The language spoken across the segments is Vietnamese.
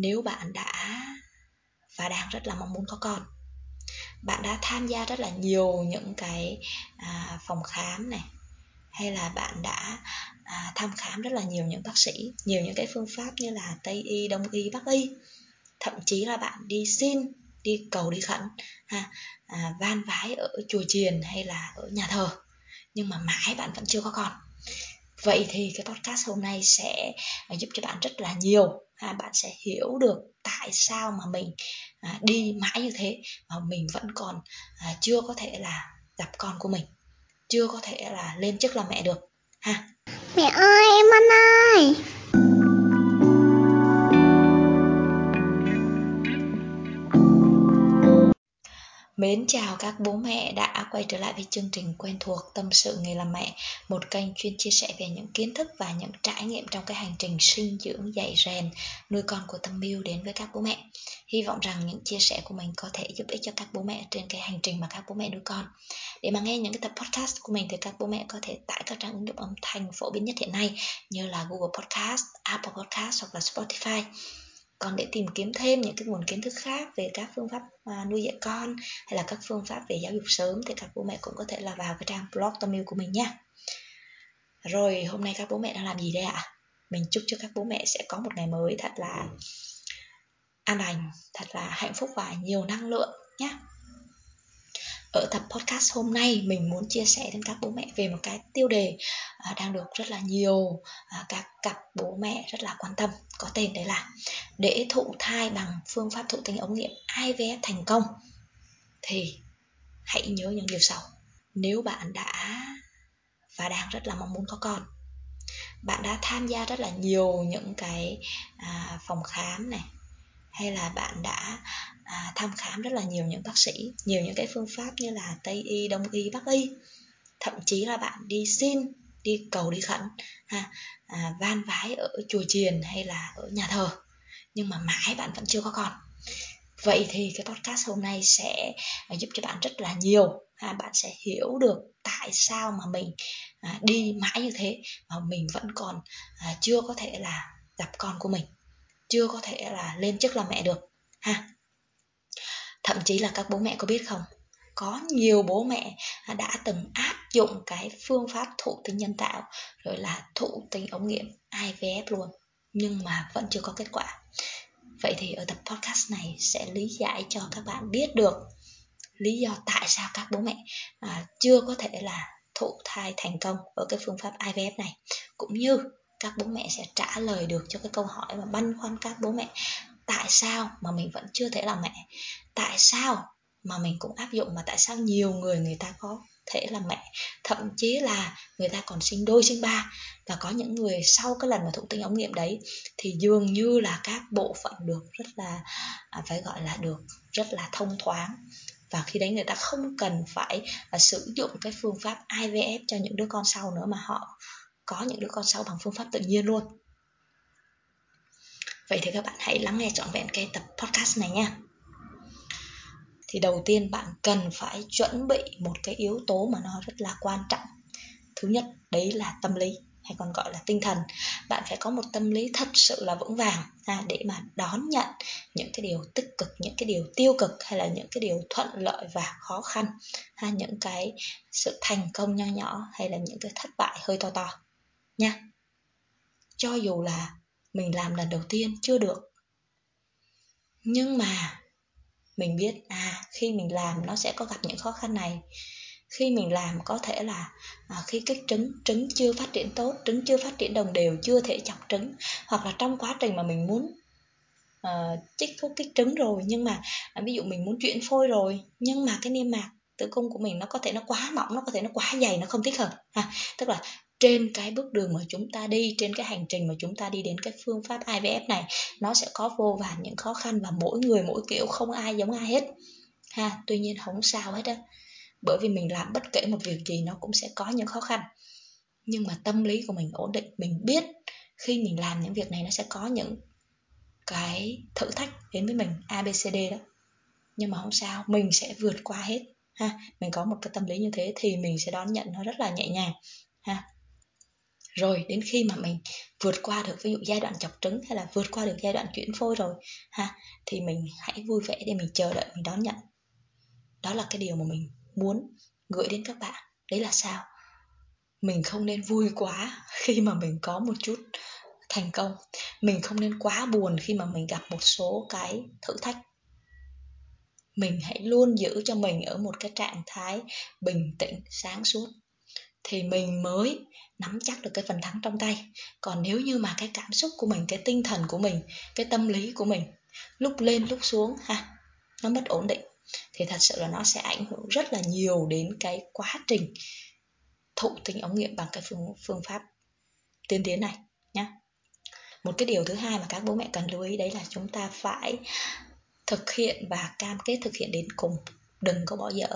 nếu bạn đã và đang rất là mong muốn có con bạn đã tham gia rất là nhiều những cái à, phòng khám này hay là bạn đã à, thăm khám rất là nhiều những bác sĩ nhiều những cái phương pháp như là tây y đông y bắc y thậm chí là bạn đi xin đi cầu đi khẩn ha à, van vái ở chùa chiền hay là ở nhà thờ nhưng mà mãi bạn vẫn chưa có con vậy thì cái podcast hôm nay sẽ à, giúp cho bạn rất là nhiều ha bạn sẽ hiểu được tại sao mà mình à, đi mãi như thế mà mình vẫn còn à, chưa có thể là gặp con của mình chưa có thể là lên chức là mẹ được ha? Mẹ ơi em ăn ơi Mến chào các bố mẹ đã quay trở lại với chương trình quen thuộc Tâm sự nghề làm mẹ, một kênh chuyên chia sẻ về những kiến thức và những trải nghiệm trong cái hành trình sinh dưỡng, dạy rèn, nuôi con của Tâm Miu đến với các bố mẹ. Hy vọng rằng những chia sẻ của mình có thể giúp ích cho các bố mẹ trên cái hành trình mà các bố mẹ nuôi con. Để mà nghe những cái tập podcast của mình thì các bố mẹ có thể tải các trang ứng dụng âm thanh phổ biến nhất hiện nay như là Google Podcast, Apple Podcast hoặc là Spotify còn để tìm kiếm thêm những cái nguồn kiến thức khác về các phương pháp à, nuôi dạy con hay là các phương pháp về giáo dục sớm thì các bố mẹ cũng có thể là vào cái trang blog Tom của mình nha. Rồi hôm nay các bố mẹ đang làm gì đây ạ? Mình chúc cho các bố mẹ sẽ có một ngày mới thật là an lành thật là hạnh phúc và nhiều năng lượng nhé ở tập podcast hôm nay mình muốn chia sẻ đến các bố mẹ về một cái tiêu đề à, đang được rất là nhiều à, các cặp bố mẹ rất là quan tâm có tên đấy là để thụ thai bằng phương pháp thụ tinh ống nghiệm IVF thành công. Thì hãy nhớ những điều sau. Nếu bạn đã và đang rất là mong muốn có con bạn đã tham gia rất là nhiều những cái à, phòng khám này hay là bạn đã à, thăm khám rất là nhiều những bác sĩ nhiều những cái phương pháp như là tây y đông y bắc y? Thậm chí là bạn đi xin đi cầu đi khẩn ha à, van vái ở chùa chiền hay là ở nhà thờ nhưng mà mãi bạn vẫn chưa có con. Vậy thì cái podcast hôm nay sẽ giúp cho bạn rất là nhiều ha bạn sẽ hiểu được tại sao mà mình à, đi mãi như thế mà mình vẫn còn à, chưa có thể là gặp con của mình chưa có thể là lên chức là mẹ được ha? Thậm chí là các bố mẹ có biết không? Có nhiều bố mẹ đã từng áp dụng cái phương pháp thụ tinh nhân tạo rồi là thụ tinh ống nghiệm IVF luôn nhưng mà vẫn chưa có kết quả. Vậy thì ở tập podcast này sẽ lý giải cho các bạn biết được lý do tại sao các bố mẹ à, chưa có thể là thụ thai thành công ở cái phương pháp IVF này cũng như các bố mẹ sẽ trả lời được cho cái câu hỏi mà băn khoăn các bố mẹ, tại sao mà mình vẫn chưa thể làm mẹ? Tại sao mà mình cũng áp dụng mà tại sao nhiều người người ta có thể là mẹ? Thậm chí là người ta còn sinh đôi, sinh ba. Và có những người sau cái lần mà thụ tinh ống nghiệm đấy thì dường như là các bộ phận được rất là à, phải gọi là được rất là thông thoáng. Và khi đấy người ta không cần phải à, sử dụng cái phương pháp IVF cho những đứa con sau nữa mà họ có những đứa con sau bằng phương pháp tự nhiên luôn. Vậy thì các bạn hãy lắng nghe trọn vẹn cái tập podcast này nha. Thì đầu tiên bạn cần phải chuẩn bị một cái yếu tố mà nó rất là quan trọng. Thứ nhất đấy là tâm lý hay còn gọi là tinh thần. Bạn phải có một tâm lý thật sự là vững vàng ha, để mà đón nhận những cái điều tích cực những cái điều tiêu cực hay là những cái điều thuận lợi và khó khăn ha, những cái sự thành công nho nhỏ hay là những cái thất bại hơi to to nha. Cho dù là mình làm lần đầu tiên chưa được. Nhưng mà mình biết à khi mình làm nó sẽ có gặp những khó khăn này. Khi mình làm có thể là à, khi cái trứng trứng chưa phát triển tốt trứng chưa phát triển đồng đều chưa thể chọc trứng hoặc là trong quá trình mà mình muốn ờ, uh, chích thuốc kích trứng rồi nhưng mà à, ví dụ mình muốn chuyển phôi rồi nhưng mà cái niêm mạc tử cung của mình nó có thể nó quá mỏng, nó có thể nó quá dày, nó không thích hợp. Ha tức là trên cái bước đường mà chúng ta đi, trên cái hành trình mà chúng ta đi đến cái phương pháp IVF này, nó sẽ có vô vàn những khó khăn và mỗi người mỗi kiểu, không ai giống ai hết. Ha, tuy nhiên không sao hết á. Bởi vì mình làm bất kể một việc gì, nó cũng sẽ có những khó khăn. Nhưng mà tâm lý của mình ổn định, mình biết khi mình làm những việc này nó sẽ có những cái thử thách đến với mình abcd đó. Nhưng mà không sao, mình sẽ vượt qua hết ha, mình có một cái tâm lý như thế thì mình sẽ đón nhận nó rất là nhẹ nhàng, ha. Rồi, đến khi mà mình vượt qua được ví dụ giai đoạn chọc trứng hay là vượt qua được giai đoạn chuyển phôi rồi, ha, thì mình hãy vui vẻ để mình chờ đợi, mình đón nhận. Đó là cái điều mà mình muốn gửi đến các bạn. Đấy là sao? Mình không nên vui quá khi mà mình có một chút thành công. Mình không nên quá buồn khi mà mình gặp một số cái thử thách mình hãy luôn giữ cho mình ở một cái trạng thái bình tĩnh, sáng suốt. Thì mình mới nắm chắc được cái phần thắng trong tay. Còn nếu như mà cái cảm xúc của mình, cái tinh thần của mình, cái tâm lý của mình lúc lên, lúc xuống ha, nó mất ổn định, thì thật sự là nó sẽ ảnh hưởng rất là nhiều đến cái quá trình thụ tinh ống nghiệm bằng cái phương phương pháp tiên tiến này nhé một cái điều thứ hai mà các bố mẹ cần lưu ý đấy là chúng ta phải thực hiện và cam kết thực hiện đến cùng. Đừng có bỏ dở.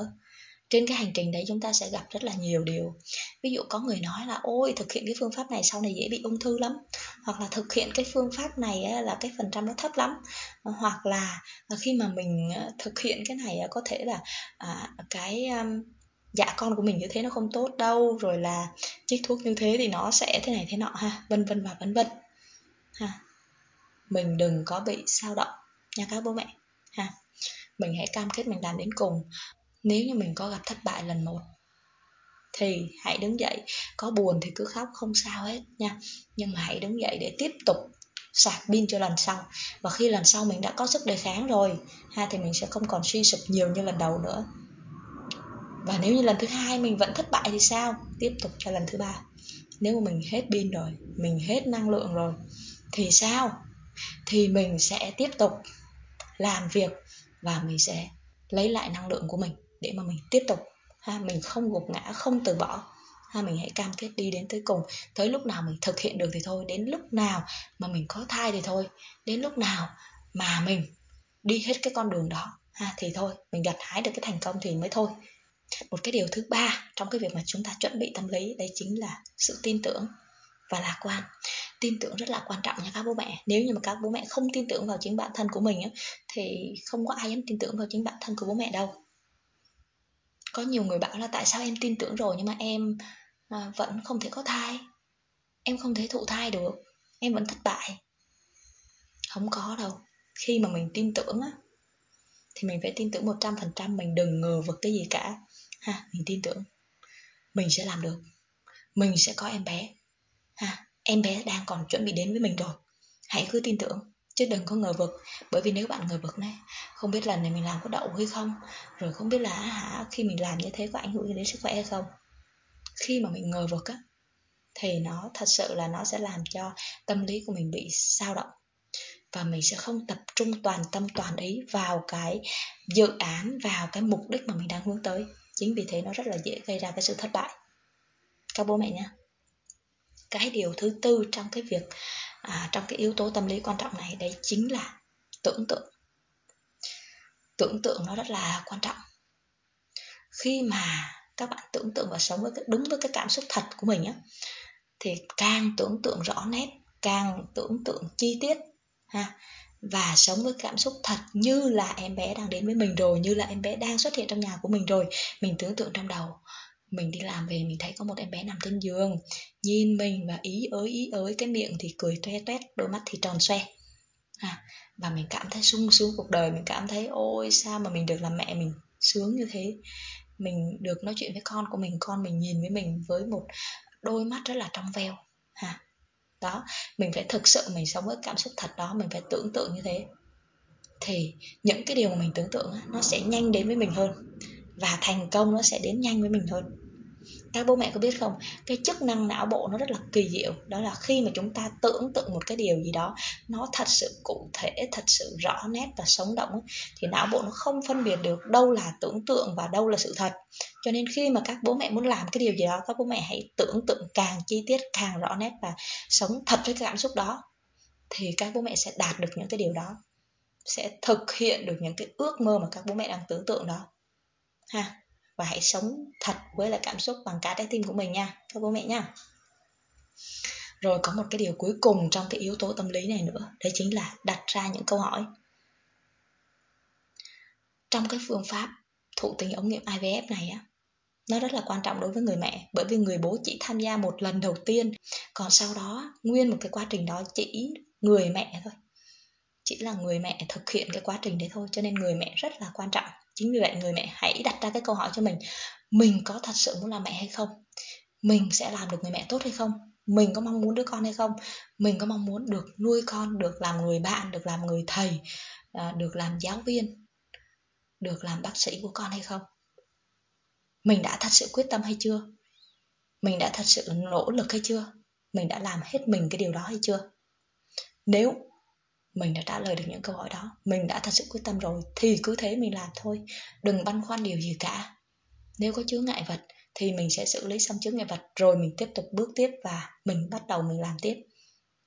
Trên cái hành trình đấy chúng ta sẽ gặp rất là nhiều điều. Ví dụ có người nói là, ôi, thực hiện cái phương pháp này sau này dễ bị ung thư lắm. Hoặc là thực hiện cái phương pháp này là cái phần trăm nó thấp lắm. Hoặc là à, khi mà mình à, thực hiện cái này có thể là à, cái um, dạ con của mình như thế nó không tốt đâu, rồi là chích thuốc như thế thì nó sẽ thế này thế nọ, ha, vân vân và vân vân. Ha. Mình đừng có bị sao động, nha các bố mẹ ha. Mình hãy cam kết mình làm đến cùng. Nếu như mình có gặp thất bại lần một, thì hãy đứng dậy. Có buồn thì cứ khóc, không sao hết nha. Nhưng mà hãy đứng dậy để tiếp tục sạc pin cho lần sau. Và khi lần sau mình đã có sức đề kháng rồi, ha, thì mình sẽ không còn suy sụp nhiều như lần đầu nữa. Và nếu như lần thứ hai mình vẫn thất bại thì sao? Tiếp tục cho lần thứ ba. Nếu mà mình hết pin rồi, mình hết năng lượng rồi, thì sao? Thì mình sẽ tiếp tục làm việc và mình sẽ lấy lại năng lượng của mình để mà mình tiếp tục. Ha, mình không gục ngã, không từ bỏ. Ha, mình hãy cam kết đi đến tới cùng. Tới lúc nào mình thực hiện được thì thôi. Đến lúc nào mà mình có thai thì thôi. Đến lúc nào mà mình đi hết cái con đường đó, ha, thì thôi. Mình gặt hái được cái thành công thì mới thôi. Một cái điều thứ ba trong cái việc mà chúng ta chuẩn bị tâm lý, đấy chính là sự tin tưởng và lạc quan tin tưởng rất là quan trọng nha các bố mẹ. Nếu như mà các bố mẹ không tin tưởng vào chính bản thân của mình á, thì không có ai dám tin tưởng vào chính bản thân của bố mẹ đâu. Có nhiều người bảo là tại sao em tin tưởng rồi nhưng mà em à, vẫn không thể có thai? Em không thể thụ thai được. Em vẫn thất bại. Không có đâu. Khi mà mình tin tưởng á thì mình phải tin tưởng một trăm phần trăm mình đừng ngờ vực cái gì cả. Ha mình tin tưởng. Mình sẽ làm được. Mình sẽ có em bé. Ha em bé đang còn chuẩn bị đến với mình rồi. Hãy cứ tin tưởng, chứ đừng có ngờ vực. Bởi vì nếu bạn ngờ vực này, không biết lần này mình làm có đậu hay không, rồi không biết là hả, khi mình làm như thế có ảnh hưởng đến sức khỏe hay không. Khi mà mình ngờ vực á, thì nó thật sự là nó sẽ làm cho tâm lý của mình bị sao động. Và mình sẽ không tập trung toàn tâm toàn ý vào cái dự án, vào cái mục đích mà mình đang hướng tới. Chính vì thế nó rất là dễ gây ra cái sự thất bại. Các bố mẹ nhé cái điều thứ tư trong cái việc à, trong cái yếu tố tâm lý quan trọng này đấy chính là tưởng tượng. Tưởng tượng nó rất là quan trọng. Khi mà các bạn tưởng tượng và sống với đúng với cái cảm xúc thật của mình á thì càng tưởng tượng rõ nét càng tưởng tượng chi tiết ha và sống với cảm xúc thật như là em bé đang đến với mình rồi như là em bé đang xuất hiện trong nhà của mình rồi mình tưởng tượng trong đầu mình đi làm về mình thấy có một em bé nằm trên giường nhìn mình và ý ới ý ới cái miệng thì cười toe toét đôi mắt thì tròn xoe. À, và mình cảm thấy sung sướng cuộc đời mình cảm thấy ôi sao mà mình được làm mẹ mình sướng như thế? Mình được nói chuyện với con của mình con mình nhìn với mình với một đôi mắt rất là trong veo. Ha đó mình phải thực sự mình sống với cảm xúc thật đó mình phải tưởng tượng như thế. Thì những cái điều mà mình tưởng tượng nó sẽ nhanh đến với mình hơn và thành công nó sẽ đến nhanh với mình hơn các bố mẹ có biết không? Cái chức năng não bộ nó rất là kỳ diệu. Đó là khi mà chúng ta tưởng tượng một cái điều gì đó, nó thật sự cụ thể, thật sự rõ nét và sống động thì não bộ nó không phân biệt được đâu là tưởng tượng và đâu là sự thật. Cho nên khi mà các bố mẹ muốn làm cái điều gì đó, các bố mẹ hãy tưởng tượng càng chi tiết càng rõ nét và sống thật với cái cảm xúc đó, thì các bố mẹ sẽ đạt được những cái điều đó. Sẽ thực hiện được những cái ước mơ mà các bố mẹ đang tưởng tượng đó. Ha và hãy sống thật với lại cảm xúc bằng cả trái tim của mình nha. Các bố mẹ nha. Rồi có một cái điều cuối cùng trong cái yếu tố tâm lý này nữa, đấy chính là đặt ra những câu hỏi. Trong cái phương pháp thụ tinh ống nghiệm IVF này á, nó rất là quan trọng đối với người mẹ, bởi vì người bố chỉ tham gia một lần đầu tiên, còn sau đó nguyên một cái quá trình đó chỉ người mẹ thôi. Chỉ là người mẹ thực hiện cái quá trình đấy thôi, cho nên người mẹ rất là quan trọng chính vì vậy người mẹ hãy đặt ra cái câu hỏi cho mình mình có thật sự muốn làm mẹ hay không? Mình sẽ làm được người mẹ tốt hay không? Mình có mong muốn đứa con hay không? Mình có mong muốn được nuôi con, được làm người bạn, được làm người thầy à, được làm giáo viên, được làm bác sĩ của con hay không? Mình đã thật sự quyết tâm hay chưa? Mình đã thật sự nỗ lực hay chưa? Mình đã làm hết mình cái điều đó hay chưa? Nếu mình đã trả lời được những câu hỏi đó. Mình đã thật sự quyết tâm rồi. Thì cứ thế mình làm thôi. Đừng băn khoăn điều gì cả. Nếu có chướng ngại vật thì mình sẽ xử lý xong chướng ngại vật rồi mình tiếp tục bước tiếp và mình bắt đầu mình làm tiếp.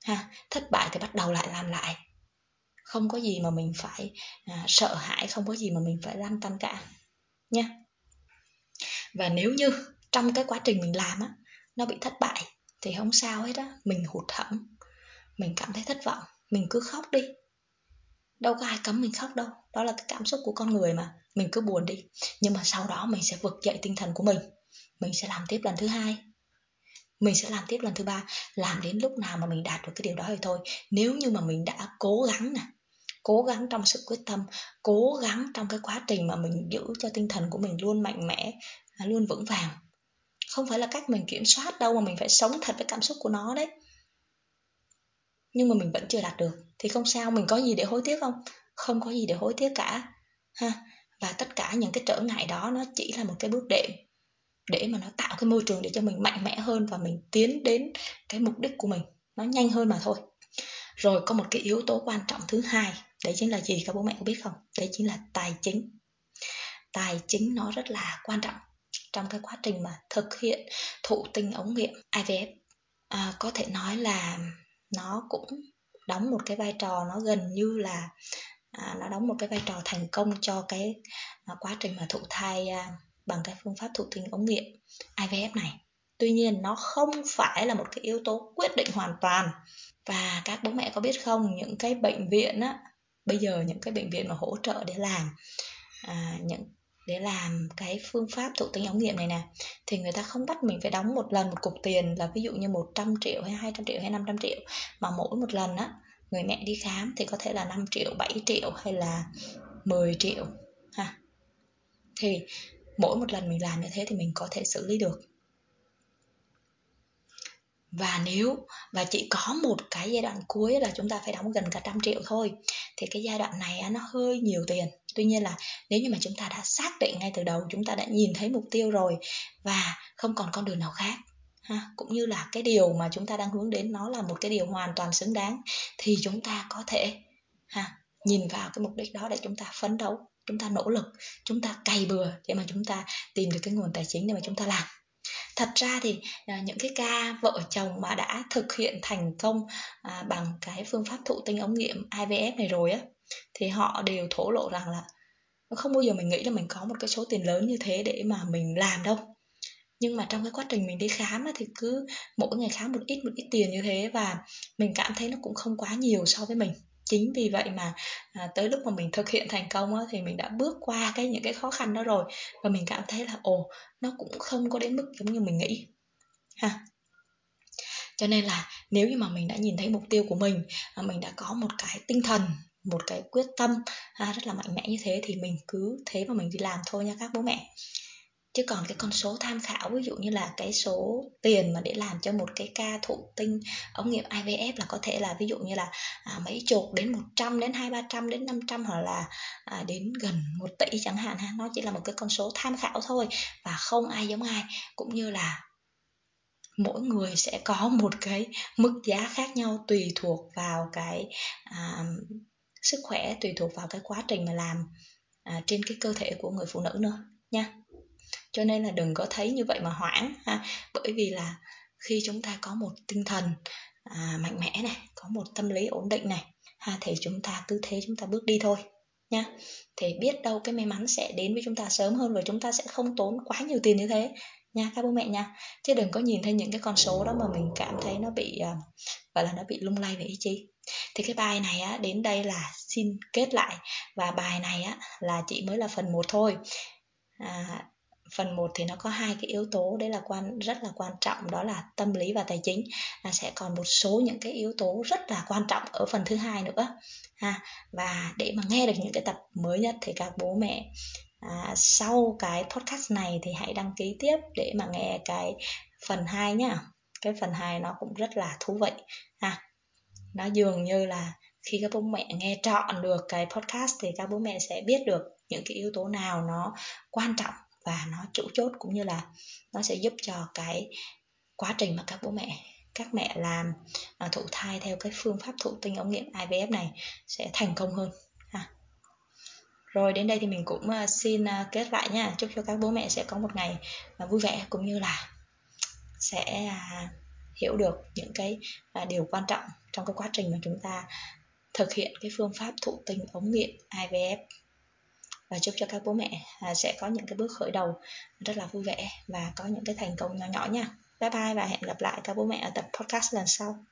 Ha thất bại thì bắt đầu lại làm lại. Không có gì mà mình phải à, sợ hãi không có gì mà mình phải lăn tăn cả. Nha. Và nếu như trong cái quá trình mình làm á nó bị thất bại thì không sao hết á. Mình hụt hẫng. Mình cảm thấy thất vọng mình cứ khóc đi. Đâu có ai cấm mình khóc đâu. Đó là cái cảm xúc của con người mà. Mình cứ buồn đi. Nhưng mà sau đó mình sẽ vực dậy tinh thần của mình. Mình sẽ làm tiếp lần thứ hai. Mình sẽ làm tiếp lần thứ ba. Làm đến lúc nào mà mình đạt được cái điều đó thì thôi. Nếu như mà mình đã cố gắng nè, cố gắng trong sự quyết tâm, cố gắng trong cái quá trình mà mình giữ cho tinh thần của mình luôn mạnh mẽ, luôn vững vàng, không phải là cách mình kiểm soát đâu mà mình phải sống thật với cảm xúc của nó đấy nhưng mà mình vẫn chưa đạt được. Thì không sao mình có gì để hối tiếc không? Không có gì để hối tiếc cả ha. Và tất cả những cái trở ngại đó nó chỉ là một cái bước đệm để mà nó tạo cái môi trường để cho mình mạnh mẽ hơn và mình tiến đến cái mục đích của mình. Nó nhanh hơn mà thôi. Rồi có một cái yếu tố quan trọng thứ hai đấy chính là gì các bố mẹ có biết không? Đấy chính là tài chính. Tài chính nó rất là quan trọng trong cái quá trình mà thực hiện thụ tinh ống nghiệm IVF à, có thể nói là nó cũng đóng một cái vai trò nó gần như là à, nó đóng một cái vai trò thành công cho cái à, quá trình mà thụ thai à, bằng cái phương pháp thụ tinh ống nghiệm IVF này. Tuy nhiên nó không phải là một cái yếu tố quyết định hoàn toàn. Và các bố mẹ có biết không những cái bệnh viện á bây giờ những cái bệnh viện mà hỗ trợ để làm à, những để làm cái phương pháp thụ tinh ống nghiệm này nè, thì người ta không bắt mình phải đóng một lần một cục tiền là ví dụ như 100 triệu hay 200 triệu hay 500 triệu, mà mỗi một lần á, người mẹ đi khám thì có thể là 5 triệu 7 triệu hay là 10 triệu, ha. Thì mỗi một lần mình làm như thế thì mình có thể xử lý được. Và nếu, và chỉ có một cái giai đoạn cuối là chúng ta phải đóng gần cả trăm triệu thôi, thì cái giai đoạn này nó hơi nhiều tiền tuy nhiên là nếu như mà chúng ta đã xác định ngay từ đầu chúng ta đã nhìn thấy mục tiêu rồi và không còn con đường nào khác ha cũng như là cái điều mà chúng ta đang hướng đến nó là một cái điều hoàn toàn xứng đáng thì chúng ta có thể ha nhìn vào cái mục đích đó để chúng ta phấn đấu chúng ta nỗ lực chúng ta cày bừa để mà chúng ta tìm được cái nguồn tài chính để mà chúng ta làm. Thật ra thì à, những cái ca vợ chồng mà đã thực hiện thành công à, bằng cái phương pháp thụ tinh ống nghiệm IVF này rồi á thì họ đều thổ lộ rằng là không bao giờ mình nghĩ là mình có một cái số tiền lớn như thế để mà mình làm đâu. Nhưng mà trong cái quá trình mình đi khám á, thì cứ mỗi ngày khám một ít một ít tiền như thế và mình cảm thấy nó cũng không quá nhiều so với mình. Chính vì vậy mà à, tới lúc mà mình thực hiện thành công á, thì mình đã bước qua cái những cái khó khăn đó rồi và mình cảm thấy là ồ nó cũng không có đến mức giống như mình nghĩ. Ha. Cho nên là nếu như mà mình đã nhìn thấy mục tiêu của mình à, mình đã có một cái tinh thần một cái quyết tâm à, rất là mạnh mẽ như thế thì mình cứ thế mà mình đi làm thôi nha các bố mẹ. Chứ còn cái con số tham khảo ví dụ như là cái số tiền mà để làm cho một cái ca thụ tinh ống nghiệm IVF là có thể là ví dụ như là à, mấy chục đến 100 đến hai ba trăm đến 500 hoặc là à, đến gần một tỷ chẳng hạn ha. Nó chỉ là một cái con số tham khảo thôi và không ai giống ai. Cũng như là mỗi người sẽ có một cái mức giá khác nhau tùy thuộc vào cái à, sức khỏe tùy thuộc vào cái quá trình mà làm à, trên cái cơ thể của người phụ nữ nữa nha. Cho nên là đừng có thấy như vậy mà hoảng ha. Bởi vì là khi chúng ta có một tinh thần à, mạnh mẽ này có một tâm lý ổn định này ha thì chúng ta cứ thế chúng ta bước đi thôi nha. Thì biết đâu cái may mắn sẽ đến với chúng ta sớm hơn và chúng ta sẽ không tốn quá nhiều tiền như thế nha các bố mẹ nha. Chứ đừng có nhìn thấy những cái con số đó mà mình cảm thấy nó bị uh, gọi là nó bị lung lay về ý chí thì cái bài này á đến đây là xin kết lại. Và bài này á là chỉ mới là phần một thôi. À, phần 1 thì nó có hai cái yếu tố đấy là quan rất là quan trọng đó là tâm lý và tài chính. Là sẽ còn một số những cái yếu tố rất là quan trọng ở phần thứ hai nữa ha. Và để mà nghe được những cái tập mới nhất thì các bố mẹ à, sau cái podcast này thì hãy đăng ký tiếp để mà nghe cái phần 2 nhá. Cái phần 2 nó cũng rất là thú vị ha nó dường như là khi các bố mẹ nghe trọn được cái podcast thì các bố mẹ sẽ biết được những cái yếu tố nào nó quan trọng và nó chủ chốt cũng như là nó sẽ giúp cho cái quá trình mà các bố mẹ, các mẹ làm à, thụ thai theo cái phương pháp thụ tinh ống nghiệm IVF này sẽ thành công hơn, ha. Rồi, đến đây thì mình cũng à, xin à, kết lại nha. Chúc cho các bố mẹ sẽ có một ngày vui vẻ cũng như là sẽ hiểu được những cái à, điều quan trọng trong cái quá trình mà chúng ta thực hiện cái phương pháp thụ tinh ống nghiệm IVF và chúc cho các bố mẹ à, sẽ có những cái bước khởi đầu rất là vui vẻ và có những cái thành công nhỏ nhỏ nha. Bye bye và hẹn gặp lại các bố mẹ ở tập podcast lần sau.